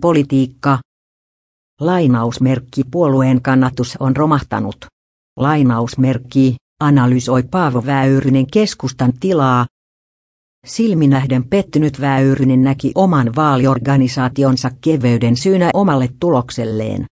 Politiikka. Lainausmerkki puolueen kannatus on romahtanut. Lainausmerkki analysoi Paavo Väyrynen keskustan tilaa. Silminähden pettynyt Väyrynen näki oman vaaliorganisaationsa keveyden syynä omalle tulokselleen.